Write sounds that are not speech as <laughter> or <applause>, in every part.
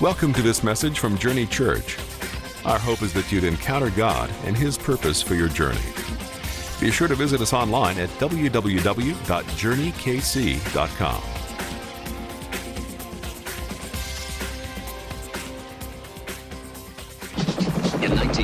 Welcome to this message from Journey Church. Our hope is that you'd encounter God and His purpose for your journey. Be sure to visit us online at www.journeykc.com.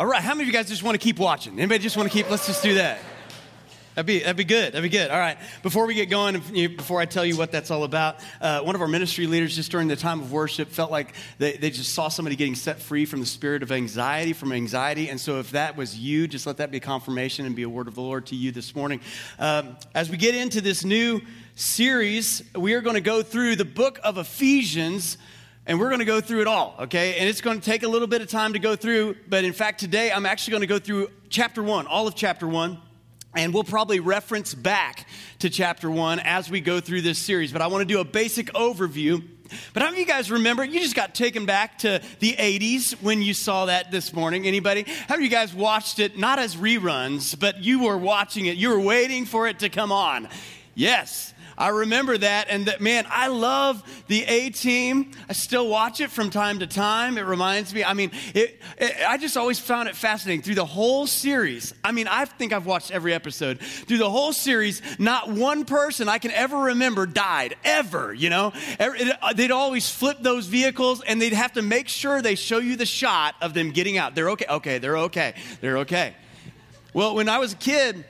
All right, how many of you guys just want to keep watching? Anybody just want to keep? Let's just do that. That'd be, that'd be good. That'd be good. All right. Before we get going, before I tell you what that's all about, uh, one of our ministry leaders just during the time of worship felt like they, they just saw somebody getting set free from the spirit of anxiety, from anxiety. And so if that was you, just let that be a confirmation and be a word of the Lord to you this morning. Um, as we get into this new series, we are going to go through the book of Ephesians and we're going to go through it all, okay? And it's going to take a little bit of time to go through, but in fact, today I'm actually going to go through chapter one, all of chapter one. And we'll probably reference back to chapter one as we go through this series. But I want to do a basic overview. But how many of you guys remember? You just got taken back to the 80s when you saw that this morning. Anybody? How many of you guys watched it not as reruns, but you were watching it? You were waiting for it to come on. Yes. I remember that, and that, man, I love the A team. I still watch it from time to time. It reminds me, I mean, it, it, I just always found it fascinating through the whole series. I mean, I think I've watched every episode. Through the whole series, not one person I can ever remember died, ever, you know? Uh, they'd always flip those vehicles, and they'd have to make sure they show you the shot of them getting out. They're okay, okay, they're okay, they're okay. Well, when I was a kid,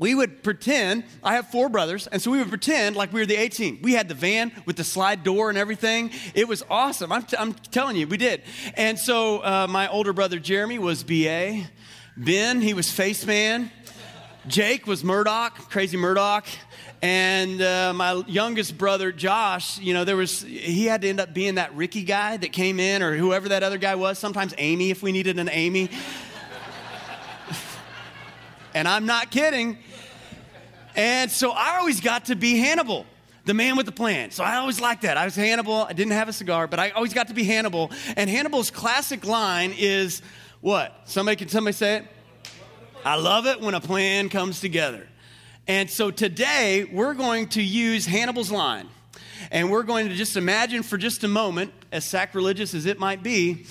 we would pretend, I have four brothers, and so we would pretend like we were the A team. We had the van with the slide door and everything. It was awesome. I'm, t- I'm telling you, we did. And so uh, my older brother Jeremy was BA. Ben, he was Face Man. Jake was Murdock, crazy Murdock. And uh, my youngest brother, Josh, you know, there was, he had to end up being that Ricky guy that came in, or whoever that other guy was, sometimes Amy, if we needed an Amy. And I'm not kidding. And so I always got to be Hannibal, the man with the plan. So I always liked that. I was Hannibal. I didn't have a cigar, but I always got to be Hannibal. And Hannibal's classic line is what? Somebody can somebody say it? I love it when a plan comes together. And so today we're going to use Hannibal's line. And we're going to just imagine for just a moment, as sacrilegious as it might be,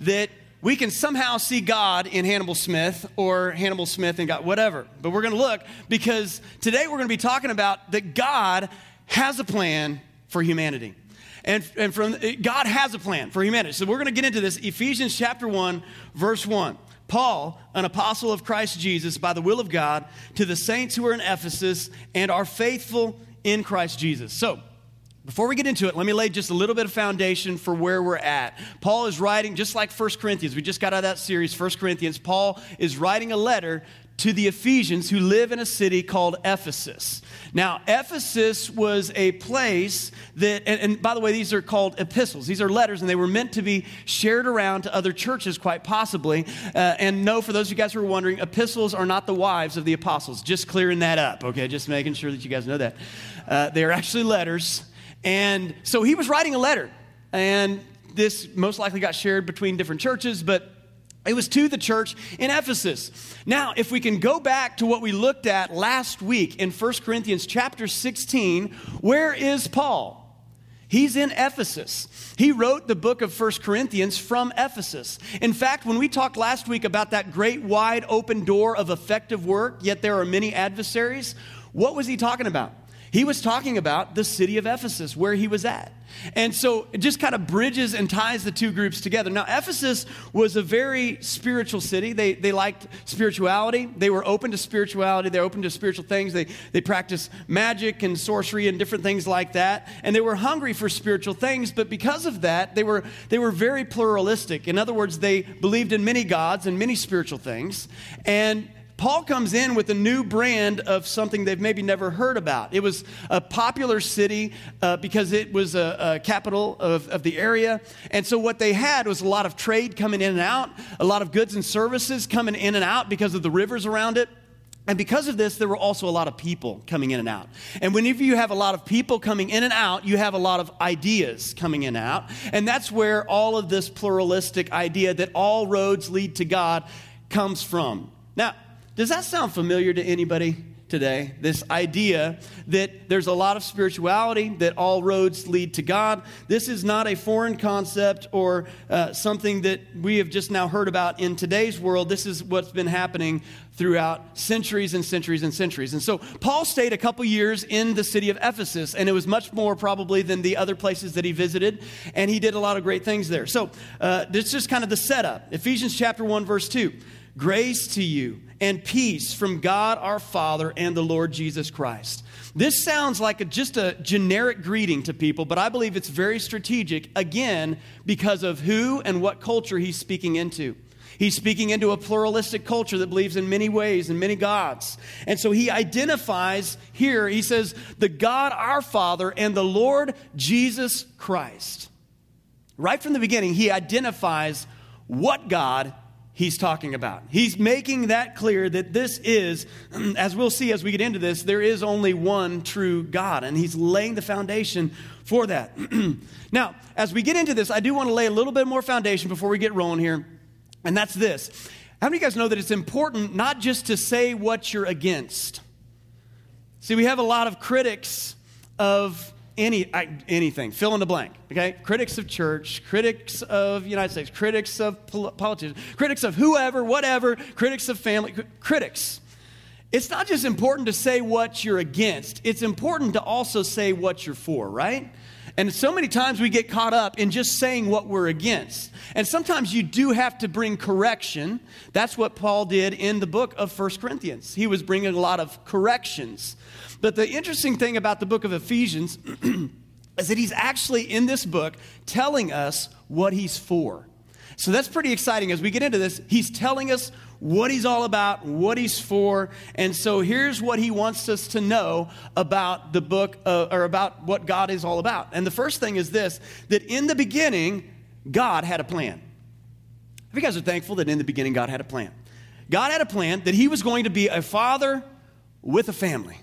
that we can somehow see God in Hannibal Smith or Hannibal Smith and God, whatever. But we're going to look because today we're going to be talking about that God has a plan for humanity. And, and from God has a plan for humanity. So we're going to get into this Ephesians chapter 1 verse 1. Paul, an apostle of Christ Jesus by the will of God, to the saints who are in Ephesus and are faithful in Christ Jesus. So, before we get into it, let me lay just a little bit of foundation for where we're at. Paul is writing, just like 1 Corinthians, we just got out of that series, 1 Corinthians. Paul is writing a letter to the Ephesians who live in a city called Ephesus. Now, Ephesus was a place that, and, and, by the way, these are called epistles. These are letters, and they were meant to be shared around to other churches, quite possibly. Uh, and no, for those of you guys who are wondering, epistles are not the wives of the apostles. Just clearing that up, okay? Just making sure that you guys know that. Uh, they are actually letters. And so he was writing a letter, and this most likely got shared between different churches, but it was to the church in Ephesus. Now, if we can go back to what we looked at last week in 1 Corinthians chapter 16, where is Paul? He's in Ephesus. He wrote the book of 1 Corinthians from Ephesus. In fact, when we talked last week about that great wide open door of effective work, yet there are many adversaries, what was he talking about? He was talking about the city of Ephesus, where he was at. And so it just kind of bridges and ties the two groups together. Now, Ephesus was a very spiritual city. They, they liked spirituality. They were open to spirituality. They're open to spiritual things. They, they practiced magic and sorcery and different things like that. And they were hungry for spiritual things. But because of that, they were, they were very pluralistic. In other words, they believed in many gods and many spiritual things. And Paul comes in with a new brand of something they've maybe never heard about. It was a popular city uh, because it was a, a capital of, of, the area. And so, what they had was a lot of trade coming in and out, a lot of goods and services coming in and out because of the rivers around it. And because of this, there were also a lot of people coming in and out. And whenever you have a lot of people coming in and out, you have a lot of ideas coming in and out. And that's where all of this pluralistic idea that all roads lead to God comes from. Now, does that sound familiar to anybody today? This idea that there's a lot of spirituality, that all roads lead to God. This is not a foreign concept or uh, something that we have just now heard about in today's world. This is what's been happening throughout centuries and centuries and centuries. And so Paul stayed a couple years in the city of Ephesus, and it was much more probably than the other places that he visited, and he did a lot of great things there. So uh, this is kind of the setup. Ephesians chapter 1, verse 2. Grace to you and peace from God our Father and the Lord Jesus Christ. This sounds like a, just a generic greeting to people, but I believe it's very strategic, again, because of who and what culture he's speaking into. He's speaking into a pluralistic culture that believes in many ways and many gods. And so he identifies here, he says, the God our Father and the Lord Jesus Christ. Right from the beginning, he identifies what God he's talking about. He's making that clear that this is, as we'll see as we get into this, there is only one true God, and he's laying the foundation for that. <clears throat> now, as we get into this, I do want to lay a little bit more foundation before we get rolling here, and that's this. How many of you guys know that it's important not just to say what you're against? See, we have a lot of critics of any anything. Fill in the blank okay? Critics of church critics of united states critics of politicians critics of whoever whatever critics of family critics. It's not just important to say what you're against. It's important to also say what you're for right and so many times we get caught up in just saying what we're against. And sometimes you do have to bring correction. That's what Paul did in the book of First Corinthians. He was bringing a lot of corrections. But the interesting thing about the book of Ephesians <clears throat> is that he's actually in this book telling us what he's for. So that's pretty exciting. As we get into this, he's telling us what he's all about, what he's for. And so here's what he wants us to know about the book, uh, or about what God is all about. And the first thing is this that in the beginning, God had a plan. If you guys are thankful that in the beginning, God had a plan. God had a plan that he was going to be a father with a family.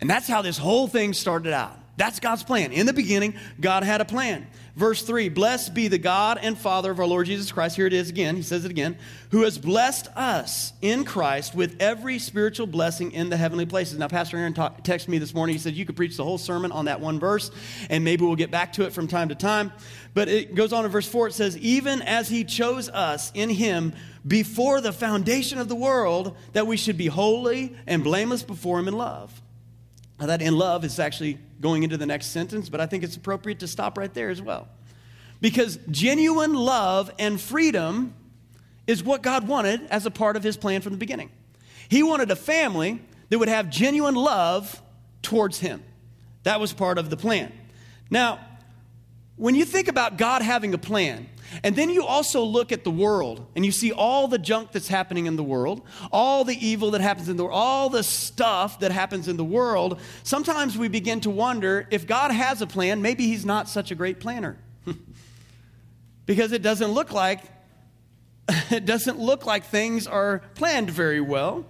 And that's how this whole thing started out. That's God's plan. In the beginning, God had a plan. Verse 3 Blessed be the God and Father of our Lord Jesus Christ. Here it is again. He says it again. Who has blessed us in Christ with every spiritual blessing in the heavenly places. Now, Pastor Aaron texted me this morning. He said, You could preach the whole sermon on that one verse, and maybe we'll get back to it from time to time. But it goes on in verse 4. It says, Even as he chose us in him before the foundation of the world, that we should be holy and blameless before him in love. That in love is actually going into the next sentence, but I think it's appropriate to stop right there as well. Because genuine love and freedom is what God wanted as a part of his plan from the beginning. He wanted a family that would have genuine love towards him. That was part of the plan. Now, when you think about God having a plan, and then you also look at the world and you see all the junk that's happening in the world, all the evil that happens in the world, all the stuff that happens in the world, sometimes we begin to wonder if God has a plan, maybe He's not such a great planner. <laughs> because it doesn't look like <laughs> it doesn't look like things are planned very well.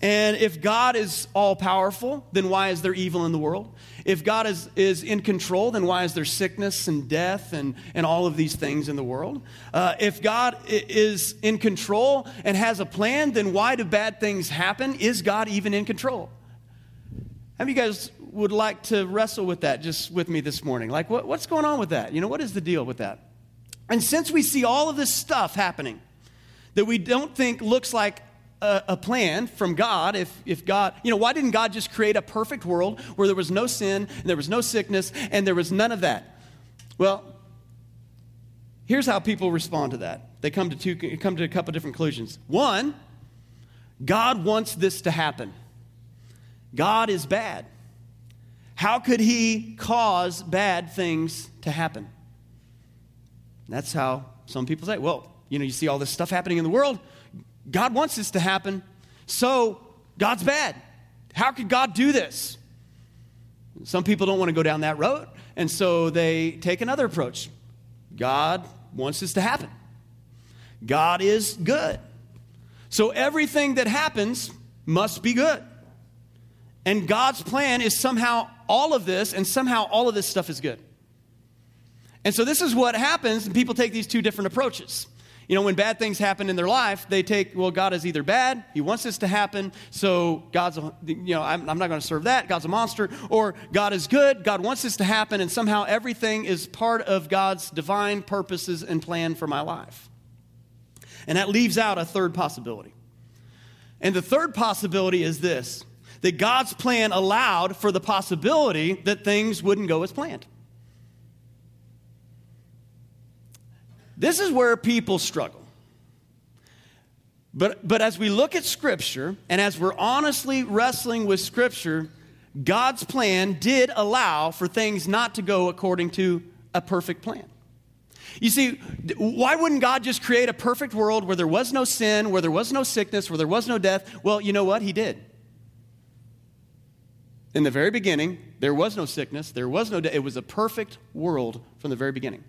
And if God is all powerful, then why is there evil in the world? If God is, is in control, then why is there sickness and death and, and all of these things in the world? Uh, if God is in control and has a plan, then why do bad things happen? Is God even in control? How many of you guys would like to wrestle with that just with me this morning? Like, what, what's going on with that? You know, what is the deal with that? And since we see all of this stuff happening that we don't think looks like a, a, plan from God, if, if God, you know, why didn't God just create a perfect world where there was no sin and there was no sickness and there was none of that? Well, here's how people respond to that. They come to, two, come to a couple different conclusions. One, God wants this to happen. God is bad. How could he cause bad things to happen? That's how some people say, well, you know, you see all this stuff happening in the world. God wants this to happen, so God's bad. How could God do this? Some people don't want to go down that road, and so they take another approach. God wants this to happen. God is good. So everything that happens must be good. And God's plan is somehow all of this, and somehow all of this stuff is good. And so this is what happens, and people take these two different approaches. You know, when bad things happen in their life, they take, well, God is either bad, He wants this to happen, so God's, a, you know, I'm, I'm not going to serve that, God's a monster, or God is good, God wants this to happen, and somehow everything is part of God's divine purposes and plan for my life. And that leaves out a third possibility. And the third possibility is this that God's plan allowed for the possibility that things wouldn't go as planned. This is where people struggle. But, but as we look at Scripture and as we're honestly wrestling with Scripture, God's plan did allow for things not to go according to a perfect plan. You see, why wouldn't God just create a perfect world where there was no sin, where there was no sickness, where there was no death? Well, you know what? He did. In the very beginning, there was no sickness, there was no death. It was a perfect world from the very beginning.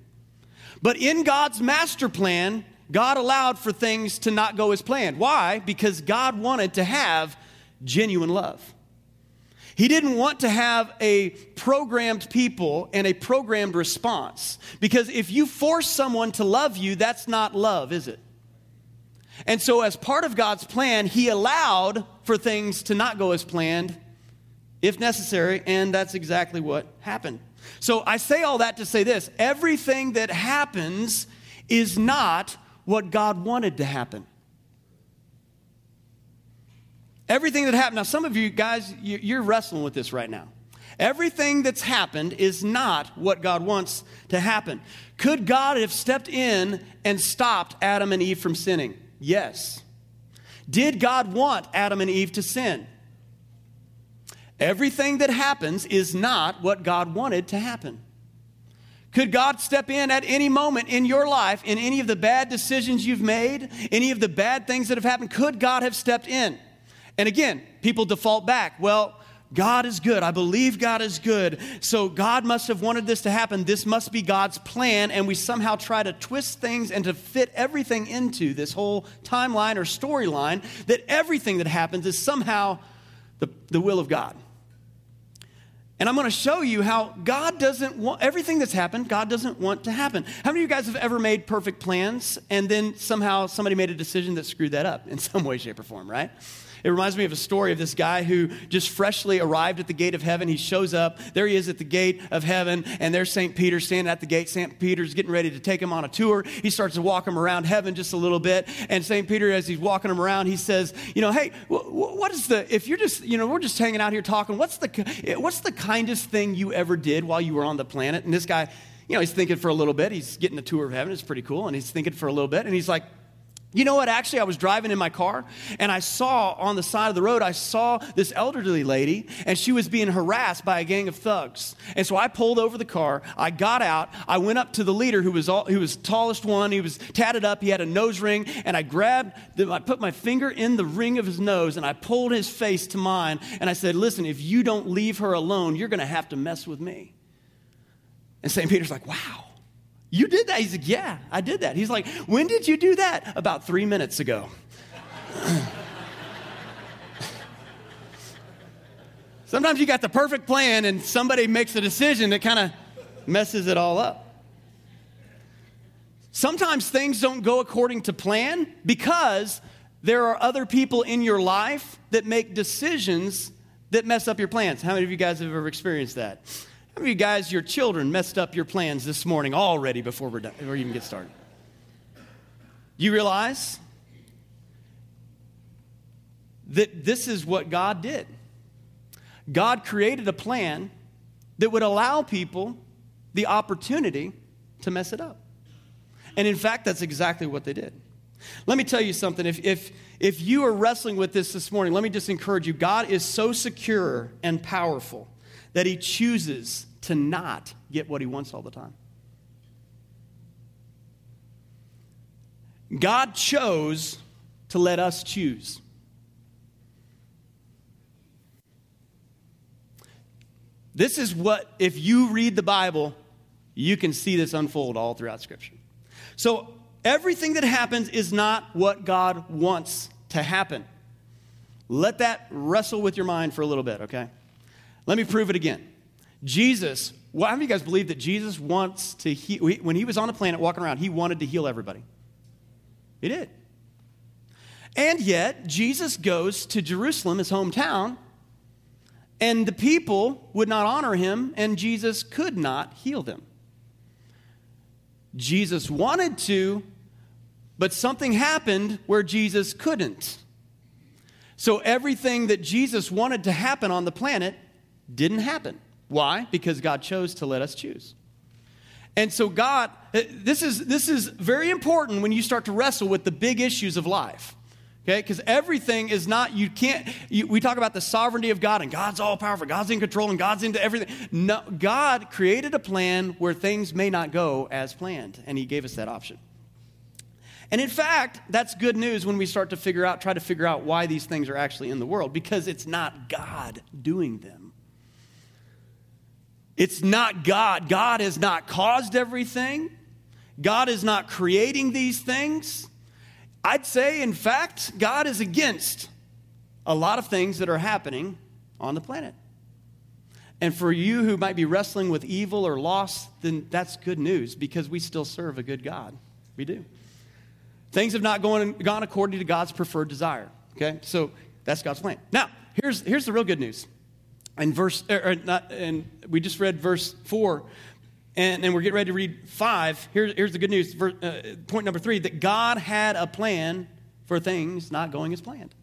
But in God's master plan, God allowed for things to not go as planned. Why? Because God wanted to have genuine love. He didn't want to have a programmed people and a programmed response. Because if you force someone to love you, that's not love, is it? And so, as part of God's plan, He allowed for things to not go as planned if necessary, and that's exactly what happened. So I say all that to say this everything that happens is not what God wanted to happen. Everything that happened, now some of you guys, you're wrestling with this right now. Everything that's happened is not what God wants to happen. Could God have stepped in and stopped Adam and Eve from sinning? Yes. Did God want Adam and Eve to sin? Everything that happens is not what God wanted to happen. Could God step in at any moment in your life, in any of the bad decisions you've made, any of the bad things that have happened? Could God have stepped in? And again, people default back. Well, God is good. I believe God is good. So God must have wanted this to happen. This must be God's plan. And we somehow try to twist things and to fit everything into this whole timeline or storyline that everything that happens is somehow the, the will of God. And I'm going to show you how God doesn't want everything that's happened, God doesn't want to happen. How many of you guys have ever made perfect plans and then somehow somebody made a decision that screwed that up in some way, shape, or form, right? It reminds me of a story of this guy who just freshly arrived at the gate of heaven. He shows up. There he is at the gate of heaven, and there's St. Peter standing at the gate. St. Peter's getting ready to take him on a tour. He starts to walk him around heaven just a little bit. And St. Peter, as he's walking him around, he says, You know, hey, what is the, if you're just, you know, we're just hanging out here talking, what's the, what's the kindest thing you ever did while you were on the planet? And this guy, you know, he's thinking for a little bit. He's getting a tour of heaven. It's pretty cool. And he's thinking for a little bit. And he's like, You know what? Actually, I was driving in my car and I saw on the side of the road, I saw this elderly lady and she was being harassed by a gang of thugs. And so I pulled over the car. I got out. I went up to the leader who was, all, who was tallest one. He was tatted up. He had a nose ring. And I grabbed, the, I put my finger in the ring of his nose and I pulled his face to mine. And I said, Listen, if you don't leave her alone, you're going to have to mess with me. And St. Peter's like, Wow. You did that? He's like, Yeah, I did that. He's like, When did you do that? About three minutes ago. <laughs> Sometimes you got the perfect plan and somebody makes a decision that kind of messes it all up. Sometimes things don't go according to plan because there are other people in your life that make decisions that mess up your plans. How many of you guys have ever experienced that? Of you guys, your children, messed up your plans this morning already before, we're done, we even get started? You realize that this is what God did. God created a plan that would allow people the opportunity to mess it up. And in fact, that's exactly what they did. Let me tell you something. If, if, if you are wrestling with this this morning, let me just encourage you. God is so secure and powerful that He chooses to not get what he wants all the time. God chose to let us choose. This is what, if you read the Bible, you can see this unfold all throughout Scripture. So, everything that happens is not what God wants to happen. Let that wrestle with your mind for a little bit, okay? Let me prove it again. Jesus, well, how many of you guys believe that Jesus wants to heal? When he was on the planet walking around, he wanted to heal everybody. He did. And yet, Jesus goes to Jerusalem, his hometown, and the people would not honor him, and Jesus could not heal them. Jesus wanted to, but something happened where Jesus couldn't. So everything that Jesus wanted to happen on the planet didn't happen. Why? Because God chose to let us choose. And so, God, uh, this is, this is very important when you start to wrestle with the big issues of life. Okay? Because everything is not, you can't, you, we talk about the sovereignty of God and God's all powerful, God's in control, and God's into everything. No, God created a plan where things may not go as planned, and He gave us that option. And in fact, that's good news when we start to figure out, try to figure out why these things are actually in the world, because it's not God doing them. It's not God. God has not caused everything. God is not creating these things. I'd say, in fact, God is against a lot of things that are happening on the planet. And for you who might be wrestling with evil or loss, then that's good news because we still serve a good God. We do. Things have not gone, gone according to God's preferred desire. Okay? So that's God's plan. Now, here's, here's the real good news in verse, er, er, not, and we just read verse four, and, and we're getting ready to read five. Here, here's the good news. Uh, point number three that God had a plan for things not going as planned.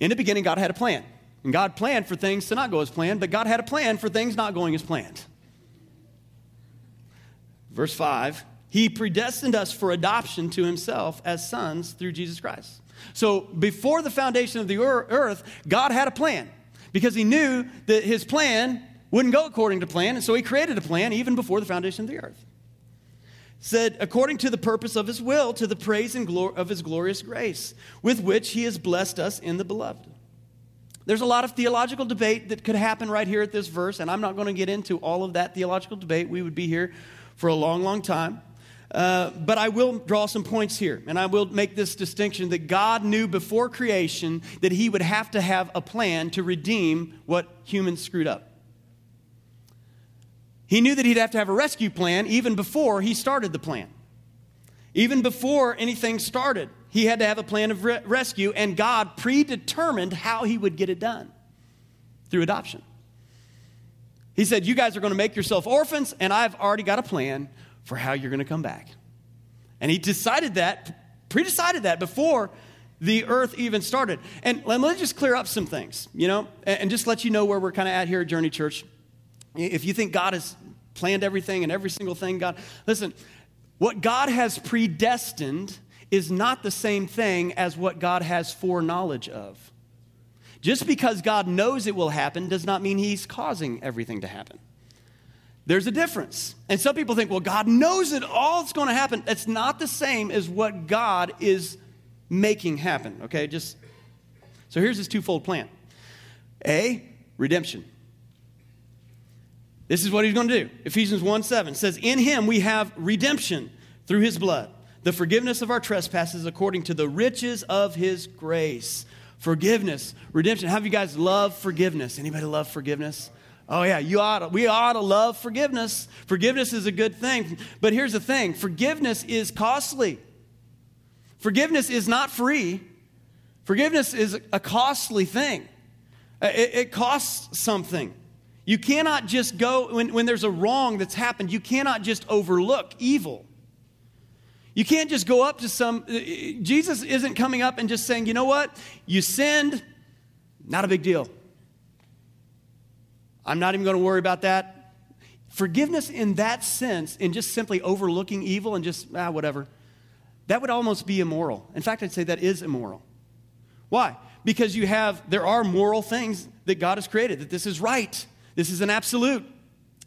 In the beginning, God had a plan. And God planned for things to not go as planned, but God had a plan for things not going as planned. Verse 5 He predestined us for adoption to Himself as sons through Jesus Christ. So before the foundation of the earth, God had a plan because he knew that his plan wouldn't go according to plan, and so he created a plan even before the foundation of the earth. Said, according to the purpose of his will, to the praise and glory of his glorious grace, with which he has blessed us in the beloved. There's a lot of theological debate that could happen right here at this verse, and I'm not going to get into all of that theological debate. We would be here for a long, long time. Uh, but I will draw some points here, and I will make this distinction that God knew before creation that He would have to have a plan to redeem what humans screwed up. He knew that He'd have to have a rescue plan even before He started the plan. Even before anything started, He had to have a plan of re- rescue, and God predetermined how He would get it done through adoption. He said, You guys are going to make yourself orphans, and I've already got a plan for how you're going to come back. And he decided that, pre-decided that before the earth even started. And let me just clear up some things, you know, and just let you know where we're kind of at here at Journey Church. If you think God has planned everything and every single thing, God, listen, What God has predestined is not the same thing as what God has foreknowledge of. Just because God knows it will happen does not mean He's causing everything to happen. There's a difference. And some people think, well, God knows it all it's going to happen. It's not the same as what God is making happen, okay? Just so here's his twofold plan. A, redemption. This is what he's going to do. Ephesians 1 7 says, In him we have redemption through his blood, the forgiveness of our trespasses according to the riches of his grace. Forgiveness, redemption. How do you guys love forgiveness? Anybody love forgiveness? Oh yeah, you ought to, we ought to love forgiveness. Forgiveness is a good thing. But here's the thing, forgiveness is costly. Forgiveness is not free. Forgiveness is a costly thing. It, it costs something. You cannot just go, when, when there's a wrong that's happened, you cannot just overlook evil. You can't just go up to some, uh, Jesus isn't coming up and just saying, you know what, you sinned, not a big deal. I'm not even going to worry about that. Forgiveness in that sense, in just simply overlooking evil and just, ah, whatever, that would almost be immoral. In fact, I'd say that is immoral. Why? Because you have, there are moral things that God has created, that this is right, this is an absolute.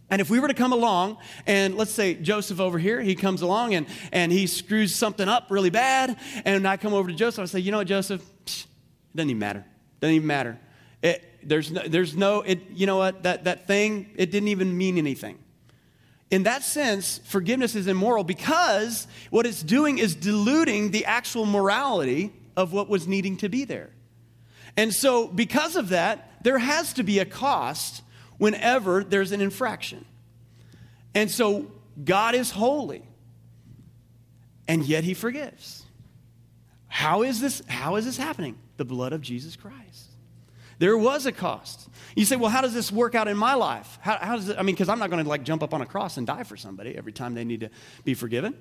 And if we were to come along, and let's say Joseph over here, he comes along and, and he screws something up really bad, and I come over to Joseph, I say, you know what, Joseph, Psh, it doesn't even matter. Doesn't even matter. There's no, there's no it, you know what, that, that thing, it didn't even mean anything. In that sense, forgiveness is immoral because what it's doing is diluting the actual morality of what was needing to be there. And so, because of that, there has to be a cost whenever there's an infraction. And so God is holy, and yet he forgives. How is this, how is this happening? The blood of Jesus Christ. There was a cost. You say, well, how does this work out in my life? How, how does it, I mean, because I'm not going to like jump up on a cross and die for somebody every time they need to be forgiven.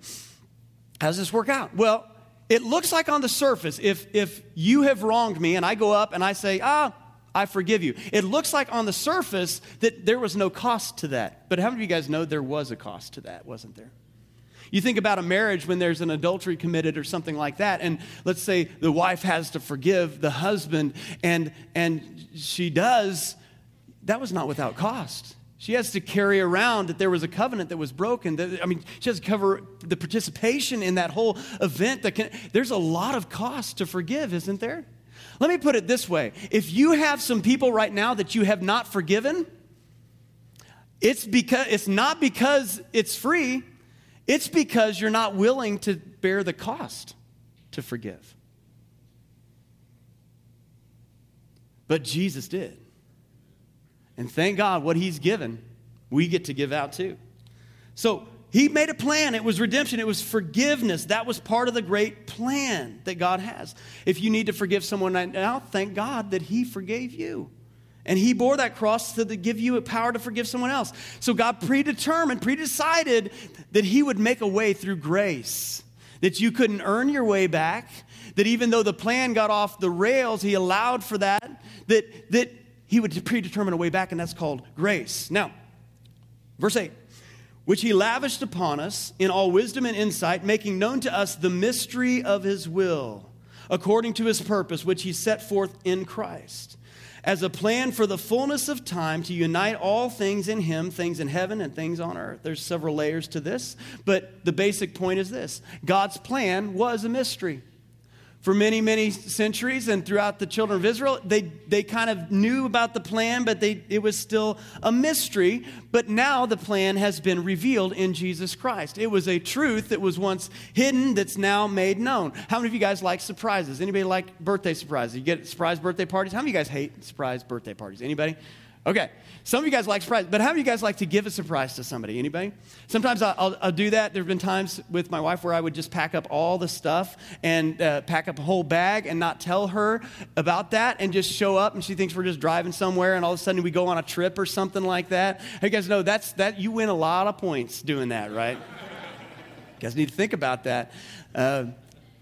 How does this work out? Well, it looks like on the surface, if, if you have wronged me and I go up and I say, ah, I forgive you. It looks like on the surface that there was no cost to that. But how many of you guys know there was a cost to that, wasn't there? You think about a marriage when there's an adultery committed or something like that, and let's say the wife has to forgive the husband, and, and she does, that was not without cost. She has to carry around that there was a covenant that was broken. That, I mean, she has to cover the participation in that whole event. That can, there's a lot of cost to forgive, isn't there? Let me put it this way if you have some people right now that you have not forgiven, it's, because, it's not because it's free, it's because you're not willing to bear the cost to forgive. But Jesus did. And thank God what He's given, we get to give out too. So he made a plan. It was redemption, it was forgiveness. That was part of the great plan that God has. If you need to forgive someone right now, thank God that He forgave you. And He bore that cross to give you a power to forgive someone else. So God predetermined, predecided that He would make a way through grace, that you couldn't earn your way back, that even though the plan got off the rails, He allowed for that, that, that He would predetermine a way back, and that's called grace. Now, verse 8 which he lavished upon us in all wisdom and insight, making known to us the mystery of his will, according to his purpose, which he set forth in Christ, as a plan for the fullness of time to unite all things in him, things in heaven and things on earth. There's several layers to this, but the basic point is this God's plan was a mystery for many, many centuries and throughout the children of Israel. They, they kind of knew about the plan, but they, it was still a mystery. But now the plan has been revealed in Jesus Christ. It was a truth that was once hidden that's now made known. How many of you guys like surprises? Anybody like birthday surprises? You get surprise birthday parties? How many of you guys hate surprise birthday parties? Anybody? Okay. Some of you guys like surprise, but how of you guys like to give a surprise to somebody? Anybody? Sometimes I'll, I'll, do that. There have been times with my wife where I would just pack up all the stuff and uh, pack up a whole bag and not tell her about that and just show up and she thinks we're just driving somewhere and all of a sudden we go on a trip or something like that. You guys know that's that you win a lot of points doing that, right? <laughs> you guys need to think about that. Uh,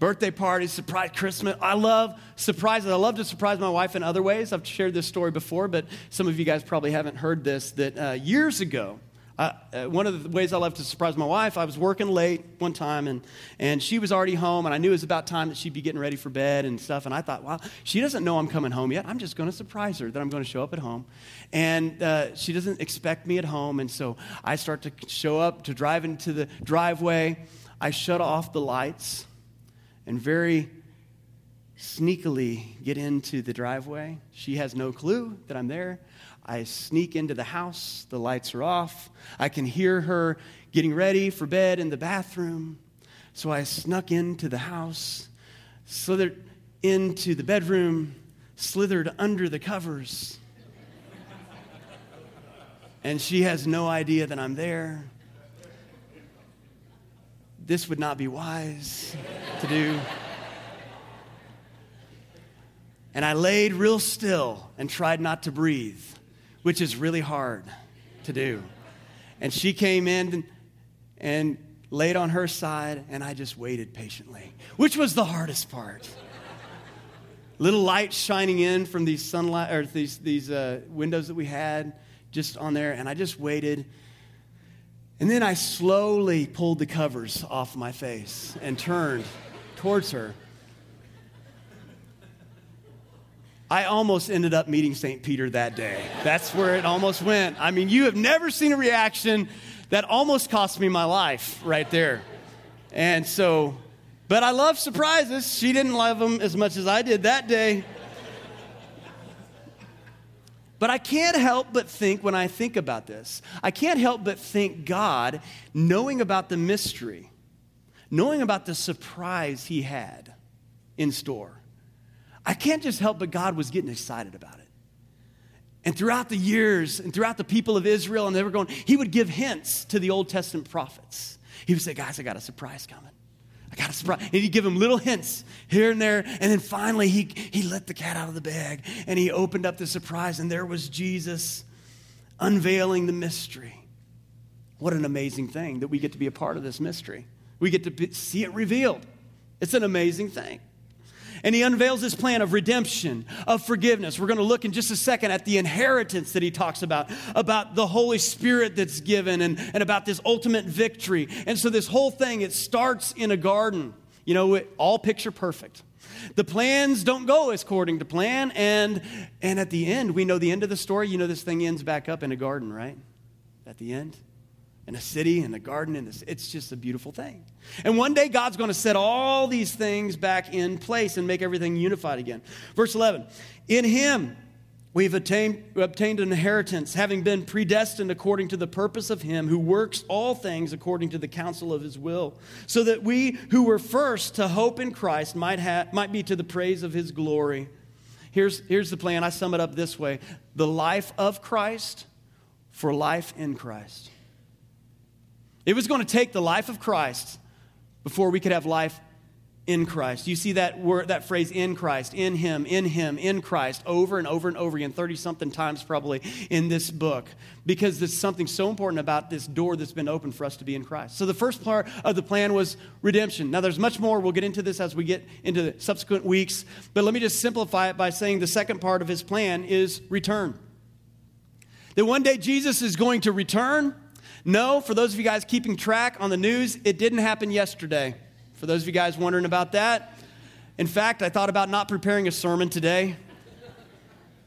birthday parties, surprise Christmas. I love surprises. I love to surprise my wife in other ways. I've shared this story before, but some of you guys probably haven't heard this. That uh, years ago, uh, one of the ways I love to surprise my wife, I was working late one time and, and she was already home, and I knew it was about time that she'd be getting ready for bed and stuff. And I thought, well, she doesn't know I'm coming home yet. I'm just going to surprise her that I'm going to show up at home. And uh, she doesn't expect me at home. And so I start to show up to drive into the driveway. I shut off the lights and very sneakily get into the driveway. She has no clue that I'm there. I sneak into the house, the lights are off. I can hear her getting ready for bed in the bathroom. So I snuck into the house, slithered into the bedroom, slithered under the covers. and she has no idea that I'm there. This would not be wise to do. And I laid real still and tried not to breathe which is really hard to do. And she came in and laid on her side, and I just waited patiently, which was the hardest part. Little light shining in from these sunlight or these these uh, windows that we had just on there, and I just waited. And then I slowly pulled the covers off my face and turned towards her. I almost ended up meeting St. Peter that day. That's where it almost went. I mean, you have never seen a reaction that almost cost me my life right there. And so, but I love surprises. She didn't love them as much as I did that day. But I can't help but think when I think about this, I can't help but think God, knowing about the mystery, knowing about the surprise he had in store, I can't just help but God was getting excited about it. And throughout the years and throughout the people of Israel, and they were going, he would give hints to the Old Testament prophets. He would say, Guys, I got a surprise coming. I got a surprise. And he'd give him little hints here and there. And then finally, he, he let the cat out of the bag and he opened up the surprise, and there was Jesus unveiling the mystery. What an amazing thing that we get to be a part of this mystery. We get to be, see it revealed. It's an amazing thing. And he unveils his plan of redemption, of forgiveness. We're going to look in just a second at the inheritance that he talks about, about the Holy Spirit that's given, and, and about this ultimate victory. And so, this whole thing, it starts in a garden. You know, all picture perfect. The plans don't go according to plan, and, and at the end, we know the end of the story. You know, this thing ends back up in a garden, right? At the end in a city, in a garden, in this, it's just a beautiful thing. And one day God's going to set all these things back in place and make everything unified again. Verse 11, in him we've obtained, obtained an inheritance, having been predestined according to the purpose of him who works all things according to the counsel of his will, so that we who were first to hope in Christ might, have, might be to the praise of his glory. Here's, here's the plan. I sum it up this way the life of Christ for life in Christ. It was going to take the life of Christ before we could have life in Christ. You see that word, that phrase in Christ, in Him, in Him, in Christ, over and over and over again, 30 something times probably in this book, because there's something so important about this door that's been opened for us to be in Christ. So the first part of the plan was redemption. Now there's much more. We'll get into this as we get into the subsequent weeks, but let me just simplify it by saying the second part of His plan is return. That one day Jesus is going to return no, for those of you guys keeping track on the news, it didn't happen yesterday. For those of you guys wondering about that, in fact, I thought about not preparing a sermon today,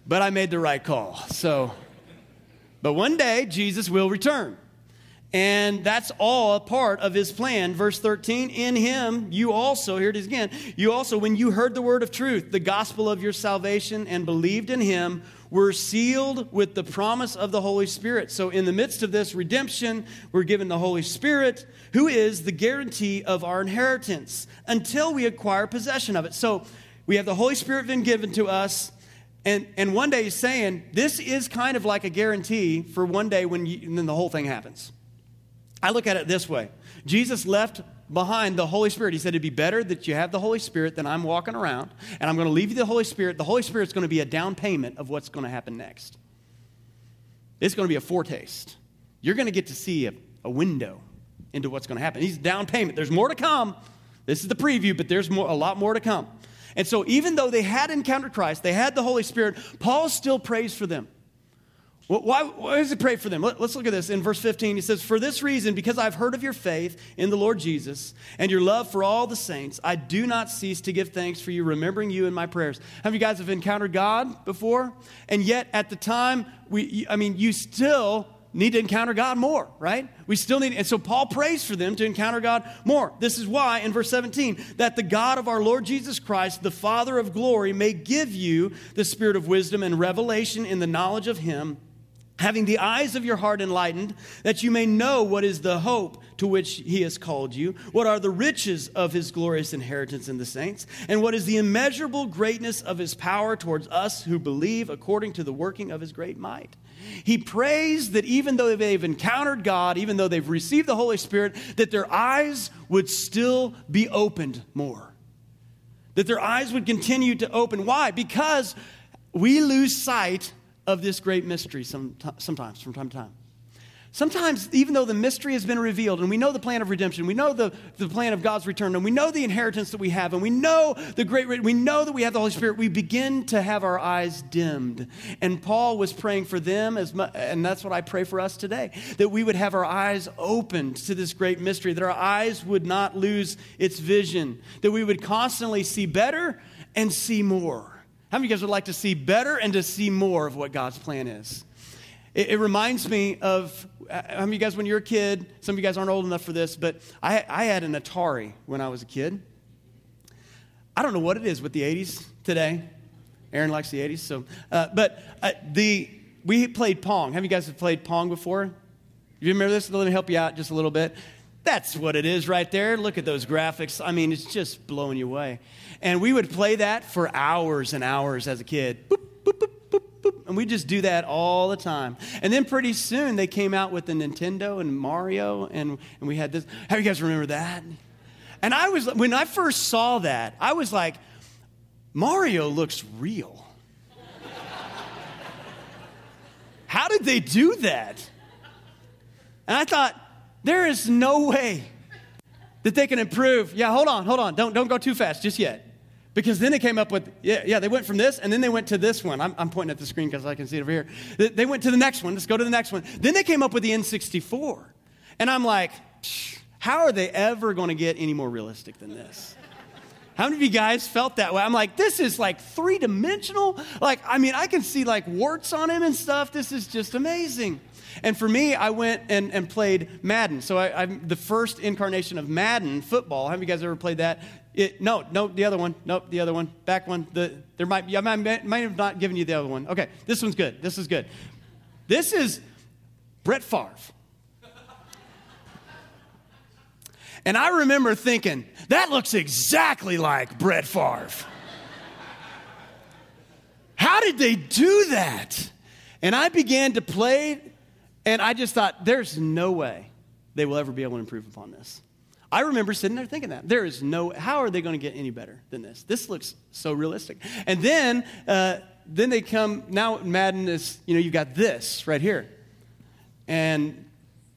but I made the right call. So, but one day Jesus will return. And that's all a part of his plan. Verse 13, in him you also, here it is again, you also, when you heard the word of truth, the gospel of your salvation, and believed in him, were sealed with the promise of the Holy Spirit. So, in the midst of this redemption, we're given the Holy Spirit, who is the guarantee of our inheritance until we acquire possession of it. So, we have the Holy Spirit been given to us. And, and one day he's saying, this is kind of like a guarantee for one day when you, and then the whole thing happens. I look at it this way Jesus left behind the Holy Spirit. He said it'd be better that you have the Holy Spirit than I'm walking around, and I'm going to leave you the Holy Spirit. The Holy Spirit's going to be a down payment of what's going to happen next. It's going to be a foretaste. You're going to get to see a, a window into what's going to happen. He's down payment. There's more to come. This is the preview, but there's more, a lot more to come. And so, even though they had encountered Christ, they had the Holy Spirit, Paul still prays for them. Why, why does he pray for them? Let, us look at this. In verse 15, he says, For this reason, because I've heard of your faith in the Lord Jesus and your love for all the saints, I do not cease to give thanks for you, remembering you in my prayers. Have you guys have encountered God before? And yet, at the time, we, I mean, you still need to encounter God more, right? We still need, and so Paul prays for them to encounter God more. This is why, in verse 17, that the God of our Lord Jesus Christ, the Father of glory, may give you the spirit of wisdom and revelation in the knowledge of Him having the eyes of your heart enlightened, that you may know what is the hope to which he has called you, what are the riches of his glorious inheritance in the saints, and what is the immeasurable greatness of his power towards us who believe according to the working of his great might. He prays that even though they've encountered God, even though they've received the Holy Spirit, that their eyes would still be opened more. That their eyes would continue to open. Why? Because we lose sight of this great mystery sometimes, from time to time. Sometimes, even though the mystery has been revealed and we know the plan of redemption, we know the, the plan of God's return, and we know the inheritance that we have, and we know the great, we know that we have the Holy Spirit, we begin to have our eyes dimmed. And Paul was praying for them, as much, and that's what I pray for us today, that we would have our eyes opened to this great mystery, that our eyes would not lose its vision, that we would constantly see better and see more. How many of you guys would like to see better and to see more of what God's plan is? It, it reminds me of uh, how many of you guys, when you're a kid, some of you guys aren't old enough for this, but I, I had an Atari when I was a kid. I don't know what it is with the 80s today. Aaron likes the 80s, so, uh, but uh, the, we played Pong. Have you guys played Pong before? You remember this? Let me help you out just a little bit. That's what it is right there. Look at those graphics. I mean, it's just blowing you away. And we would play that for hours and hours as a kid. Boop, boop, boop, and we just do that all the time. And then pretty soon they came out with the Nintendo and Mario, and, and we had this. How you guys remember that? And I was, when I first saw that, I was like, Mario looks real. <laughs> How did they do that? And I thought, there is no way that they can improve. Yeah, hold on, hold on. Don't, don't go too fast just yet. Because then they came up with, yeah, yeah, they went from this and then they went to this one. I'm, I'm pointing at the screen because I can see it over here. They went to the next one. Let's go to the next one. Then they came up with the N64. And I'm like, how are they ever going to get any more realistic than this? How many of you guys felt that way? I'm like, this is like three dimensional. Like, I mean, I can see like warts on him and stuff. This is just amazing. And for me, I went and, and played Madden. So I, am the first incarnation of Madden football. Have you guys ever played that? It, no, no, the other one. Nope, the other one. Back one. The, there might be, I might, might have not given you the other one. Okay, this one's good. This is good. This is Brett Favre. And I remember thinking, that looks exactly like Brett Favre. How did they do that? And I began to play and I just thought, there's no way they will ever be able to improve upon this. I remember sitting there thinking that. There is no, how are they going to get any better than this? This looks so realistic. And then, uh, then they come, now Madden is, you know, you've got this right here. And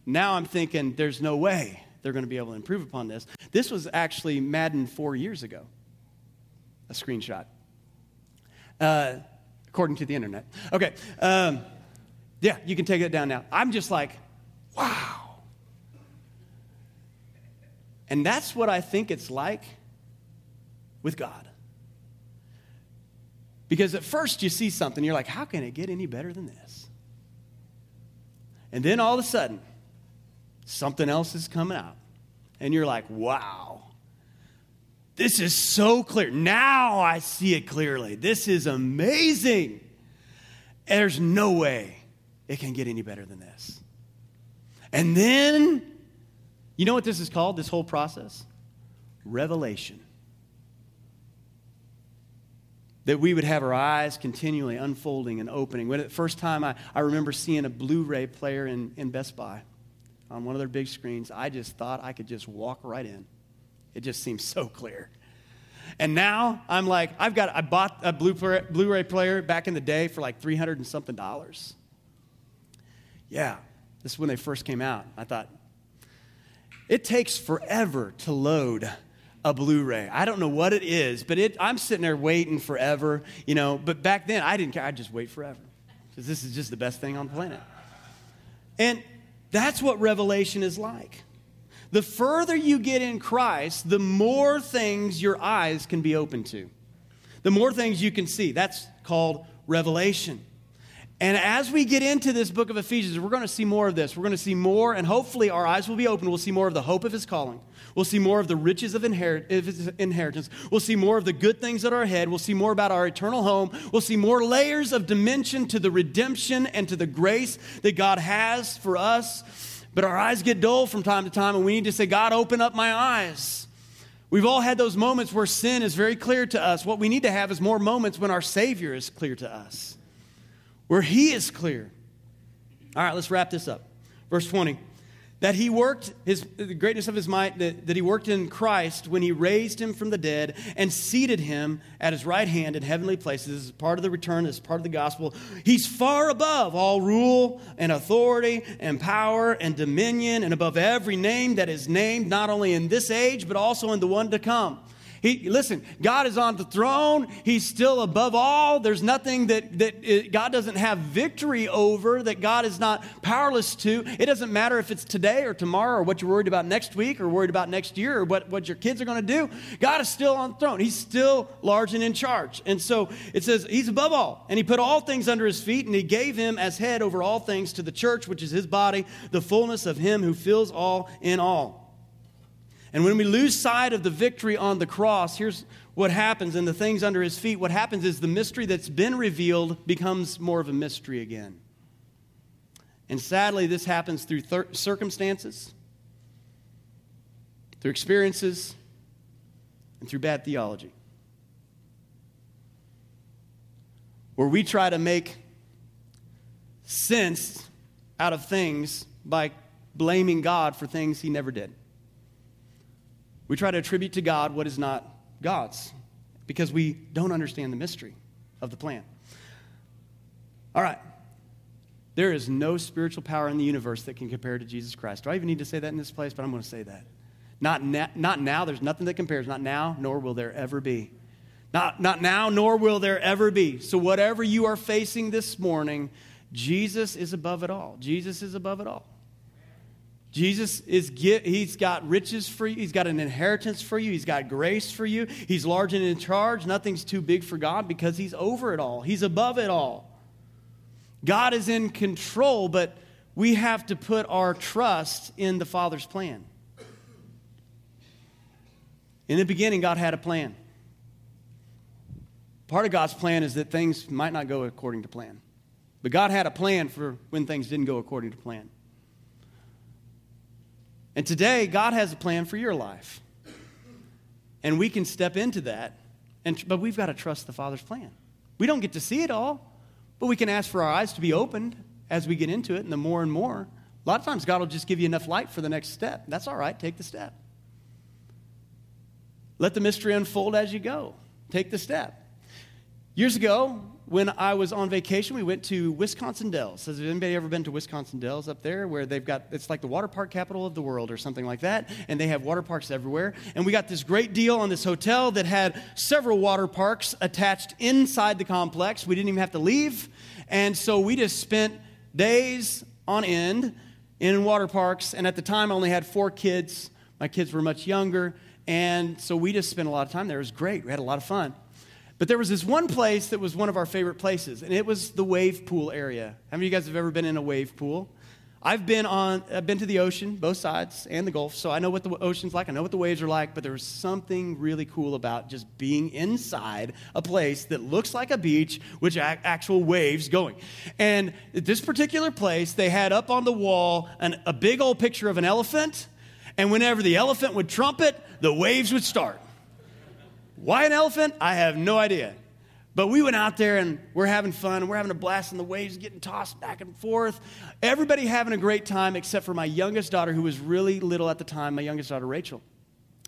now I'm thinking, there's no way they're going to be able to improve upon this. This was actually Madden four years ago, a screenshot, uh, according to the internet. Okay. Um, yeah, you can take it down now. I'm just like, wow. And that's what I think it's like with God. Because at first you see something, you're like, how can it get any better than this? And then all of a sudden, something else is coming out. And you're like, wow, this is so clear. Now I see it clearly. This is amazing. There's no way it can get any better than this. And then, you know what this is called, this whole process? Revelation. That we would have our eyes continually unfolding and opening. When the first time I, I remember seeing a Blu ray player in, in Best Buy on one of their big screens, I just thought I could just walk right in. It just seems so clear. And now I'm like, I've got, I bought a Blu ray player back in the day for like 300 and something dollars. Yeah, this is when they first came out. I thought, it takes forever to load a Blu-ray. I don't know what it is, but it, I'm sitting there waiting forever, you know. But back then, I didn't care. I'd just wait forever. because this is just the best thing on the planet. And that's what revelation is like. The further you get in Christ, the more things your eyes can be open to, the more things you can see. That's called revelation. And as we get into this book of Ephesians, we're going to see more of this. We're going to see more, and hopefully our eyes will be open. We'll see more of the hope of his calling. We'll see more of the riches of, inherit- of his inheritance. We'll see more of the good things that are ahead. We'll see more about our eternal home. We'll see more layers of dimension to the redemption and to the grace that God has for us. But our eyes get dull from time to time, and we need to say, God, open up my eyes. We've all had those moments where sin is very clear to us. What we need to have is more moments when our Savior is clear to us where he is clear. All right, let's wrap this up. Verse 20. That he worked, his, the greatness of his might, that, that he worked in Christ when he raised him from the dead and seated him at his right hand in heavenly places. This is part of the return, this is part of the gospel. He's far above all rule and authority and power and dominion and above every name that is named, not only in this age, but also in the one to come. He, listen, God is on the throne. He's still above all. There's nothing that, that it, God doesn't have victory over, that God is not powerless to. It doesn't matter if it's today or tomorrow or what you're worried about next week or worried about next year or what, what your kids are going to do. God is still on the throne. He's still large and in charge. And so it says he's above all. And he put all things under his feet and he gave him as head over all things to the church, which is his body, the fullness of him who fills all in all. And when we lose sight of the victory on the cross, here's what happens and the things under his feet. What happens is the mystery that's been revealed becomes more of a mystery again. And sadly, this happens through thir- circumstances, through experiences, and through bad theology. Where we try to make sense out of things by blaming God for things he never did. We try to attribute to God what is not God's because we don't understand the mystery of the plan. All right. There is no spiritual power in the universe that can compare to Jesus Christ. Do I even need to say that in this place? But I'm going to say that. Not, na- not now. There's nothing that compares. Not now, nor will there ever be. Not, not now, nor will there ever be. So, whatever you are facing this morning, Jesus is above it all. Jesus is above it all. Jesus is he's got riches for you. He's got an inheritance for you. He's got grace for you. He's large and in charge. Nothing's too big for God because he's over it all. He's above it all. God is in control, but we have to put our trust in the Father's plan. In the beginning, God had a plan. Part of God's plan is that things might not go according to plan. But God had a plan for when things didn't go according to plan. And today, God has a plan for your life. And we can step into that, and, but we've got to trust the Father's plan. We don't get to see it all, but we can ask for our eyes to be opened as we get into it, and the more and more. A lot of times, God will just give you enough light for the next step. That's all right, take the step. Let the mystery unfold as you go. Take the step. Years ago, when I was on vacation, we went to Wisconsin Dells. Has anybody ever been to Wisconsin Dells up there where they've got, it's like the water park capital of the world or something like that, and they have water parks everywhere. And we got this great deal on this hotel that had several water parks attached inside the complex. We didn't even have to leave. And so we just spent days on end in water parks. And at the time, I only had four kids. My kids were much younger. And so we just spent a lot of time there. It was great. We had a lot of fun. But there was this one place that was one of our favorite places, and it was the wave pool area. How many of you guys have ever been in a wave pool? I've been on I've been to the ocean, both sides, and the Gulf, so I know what the ocean's like, I know what the waves are like, but there was something really cool about just being inside a place that looks like a beach with actual waves going. And this particular place, they had up on the wall an, a big old picture of an elephant, and whenever the elephant would trumpet, the waves would start. Why an elephant? I have no idea. But we went out there and we're having fun we're having a blast in the waves getting tossed back and forth. Everybody having a great time except for my youngest daughter, who was really little at the time, my youngest daughter, Rachel.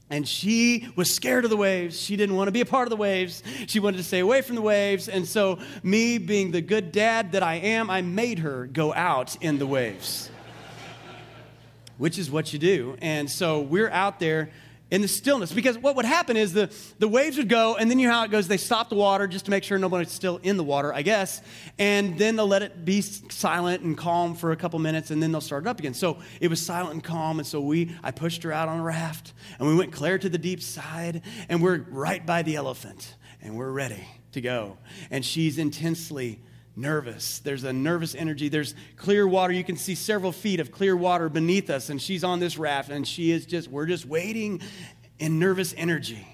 And she was scared of the waves. She didn't want to be a part of the waves. She wanted to stay away from the waves. And so, me being the good dad that I am, I made her go out in the waves, which is what you do. And so, we're out there in the stillness. Because what would happen is the, the waves would go, and then you know how it goes. They stop the water just to make sure nobody's still in the water, I guess. And then they'll let it be silent and calm for a couple minutes, and then they'll start it up again. So it was silent and calm. And so we, I pushed her out on a raft, and we went clear to the deep side, and we're right by the elephant, and we're ready to go. And she's intensely nervous. There's a nervous energy. There's clear water. You can see several feet of clear water beneath us, and she's on this raft, and she is just, we're just waiting in nervous energy.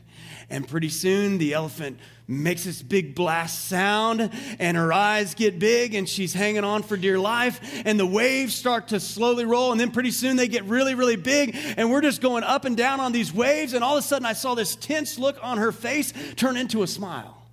And pretty soon the elephant makes this big blast sound, and her eyes get big, and she's hanging on for dear life. And the waves start to slowly roll, and then pretty soon they get really, really big, and we're just going up and down on these waves. And all of a sudden, I saw this tense look on her face turn into a smile.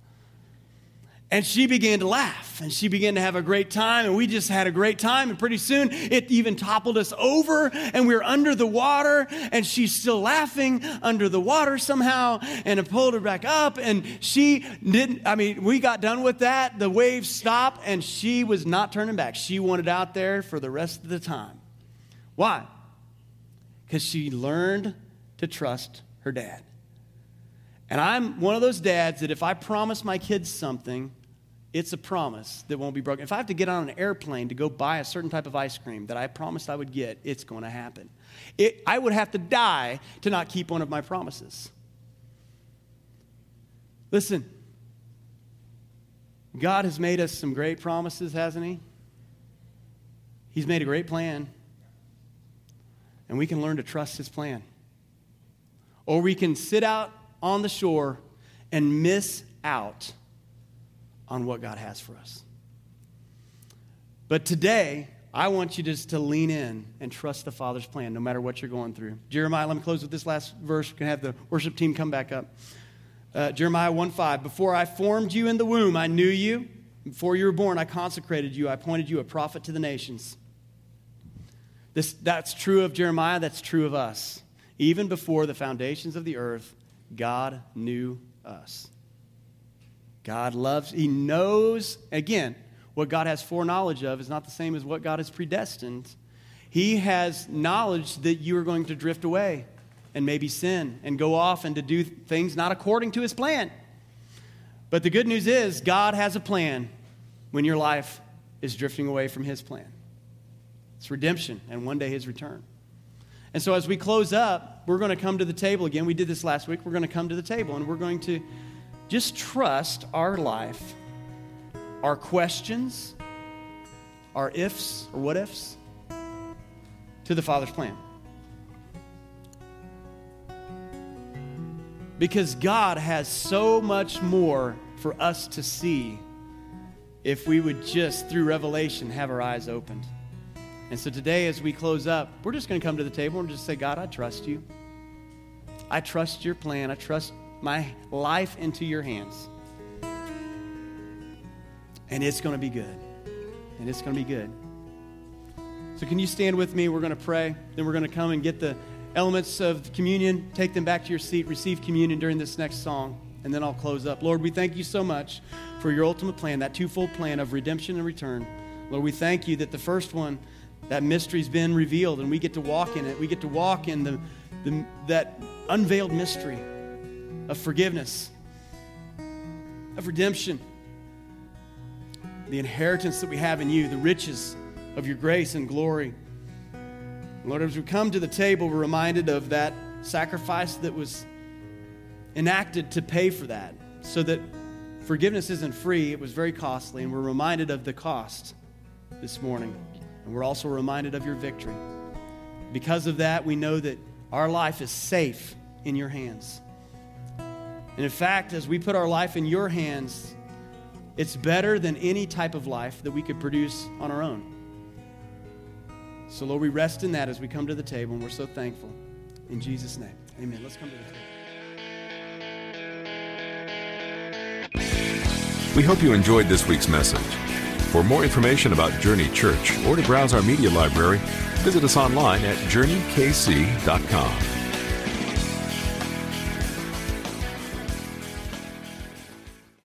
And she began to laugh and she began to have a great time. And we just had a great time. And pretty soon it even toppled us over and we were under the water. And she's still laughing under the water somehow. And it pulled her back up. And she didn't, I mean, we got done with that. The waves stopped and she was not turning back. She wanted out there for the rest of the time. Why? Because she learned to trust her dad. And I'm one of those dads that if I promise my kids something, it's a promise that won't be broken. If I have to get on an airplane to go buy a certain type of ice cream that I promised I would get, it's going to happen. It, I would have to die to not keep one of my promises. Listen, God has made us some great promises, hasn't He? He's made a great plan. And we can learn to trust His plan. Or we can sit out on the shore and miss out on what God has for us. But today, I want you just to lean in and trust the Father's plan, no matter what you're going through. Jeremiah, let me close with this last verse. We can have the worship team come back up. Uh, Jeremiah 1 5. Before I formed you in the womb, I knew you. Before you were born, I consecrated you. I appointed you a prophet to the nations. This, that's true of Jeremiah, that's true of us. Even before the foundations of the earth, God knew us. God loves, He knows, again, what God has foreknowledge of is not the same as what God has predestined. He has knowledge that you are going to drift away and maybe sin and go off and to do things not according to His plan. But the good news is, God has a plan when your life is drifting away from His plan. It's redemption and one day His return. And so as we close up, we're going to come to the table again. We did this last week. We're going to come to the table and we're going to just trust our life, our questions, our ifs or what ifs to the Father's plan. Because God has so much more for us to see if we would just, through revelation, have our eyes opened. And so today, as we close up, we're just going to come to the table and just say, God, I trust you. I trust your plan. I trust my life into your hands. And it's going to be good. And it's going to be good. So, can you stand with me? We're going to pray. Then we're going to come and get the elements of communion, take them back to your seat, receive communion during this next song, and then I'll close up. Lord, we thank you so much for your ultimate plan, that twofold plan of redemption and return. Lord, we thank you that the first one, that mystery's been revealed and we get to walk in it. We get to walk in the, the, that unveiled mystery of forgiveness, of redemption, the inheritance that we have in you, the riches of your grace and glory. Lord, as we come to the table, we're reminded of that sacrifice that was enacted to pay for that, so that forgiveness isn't free, it was very costly, and we're reminded of the cost this morning. And we're also reminded of your victory. Because of that, we know that our life is safe in your hands. And in fact, as we put our life in your hands, it's better than any type of life that we could produce on our own. So, Lord, we rest in that as we come to the table, and we're so thankful. In Jesus' name, amen. Let's come to the table. We hope you enjoyed this week's message. For more information about Journey Church or to browse our media library, visit us online at journeykc.com.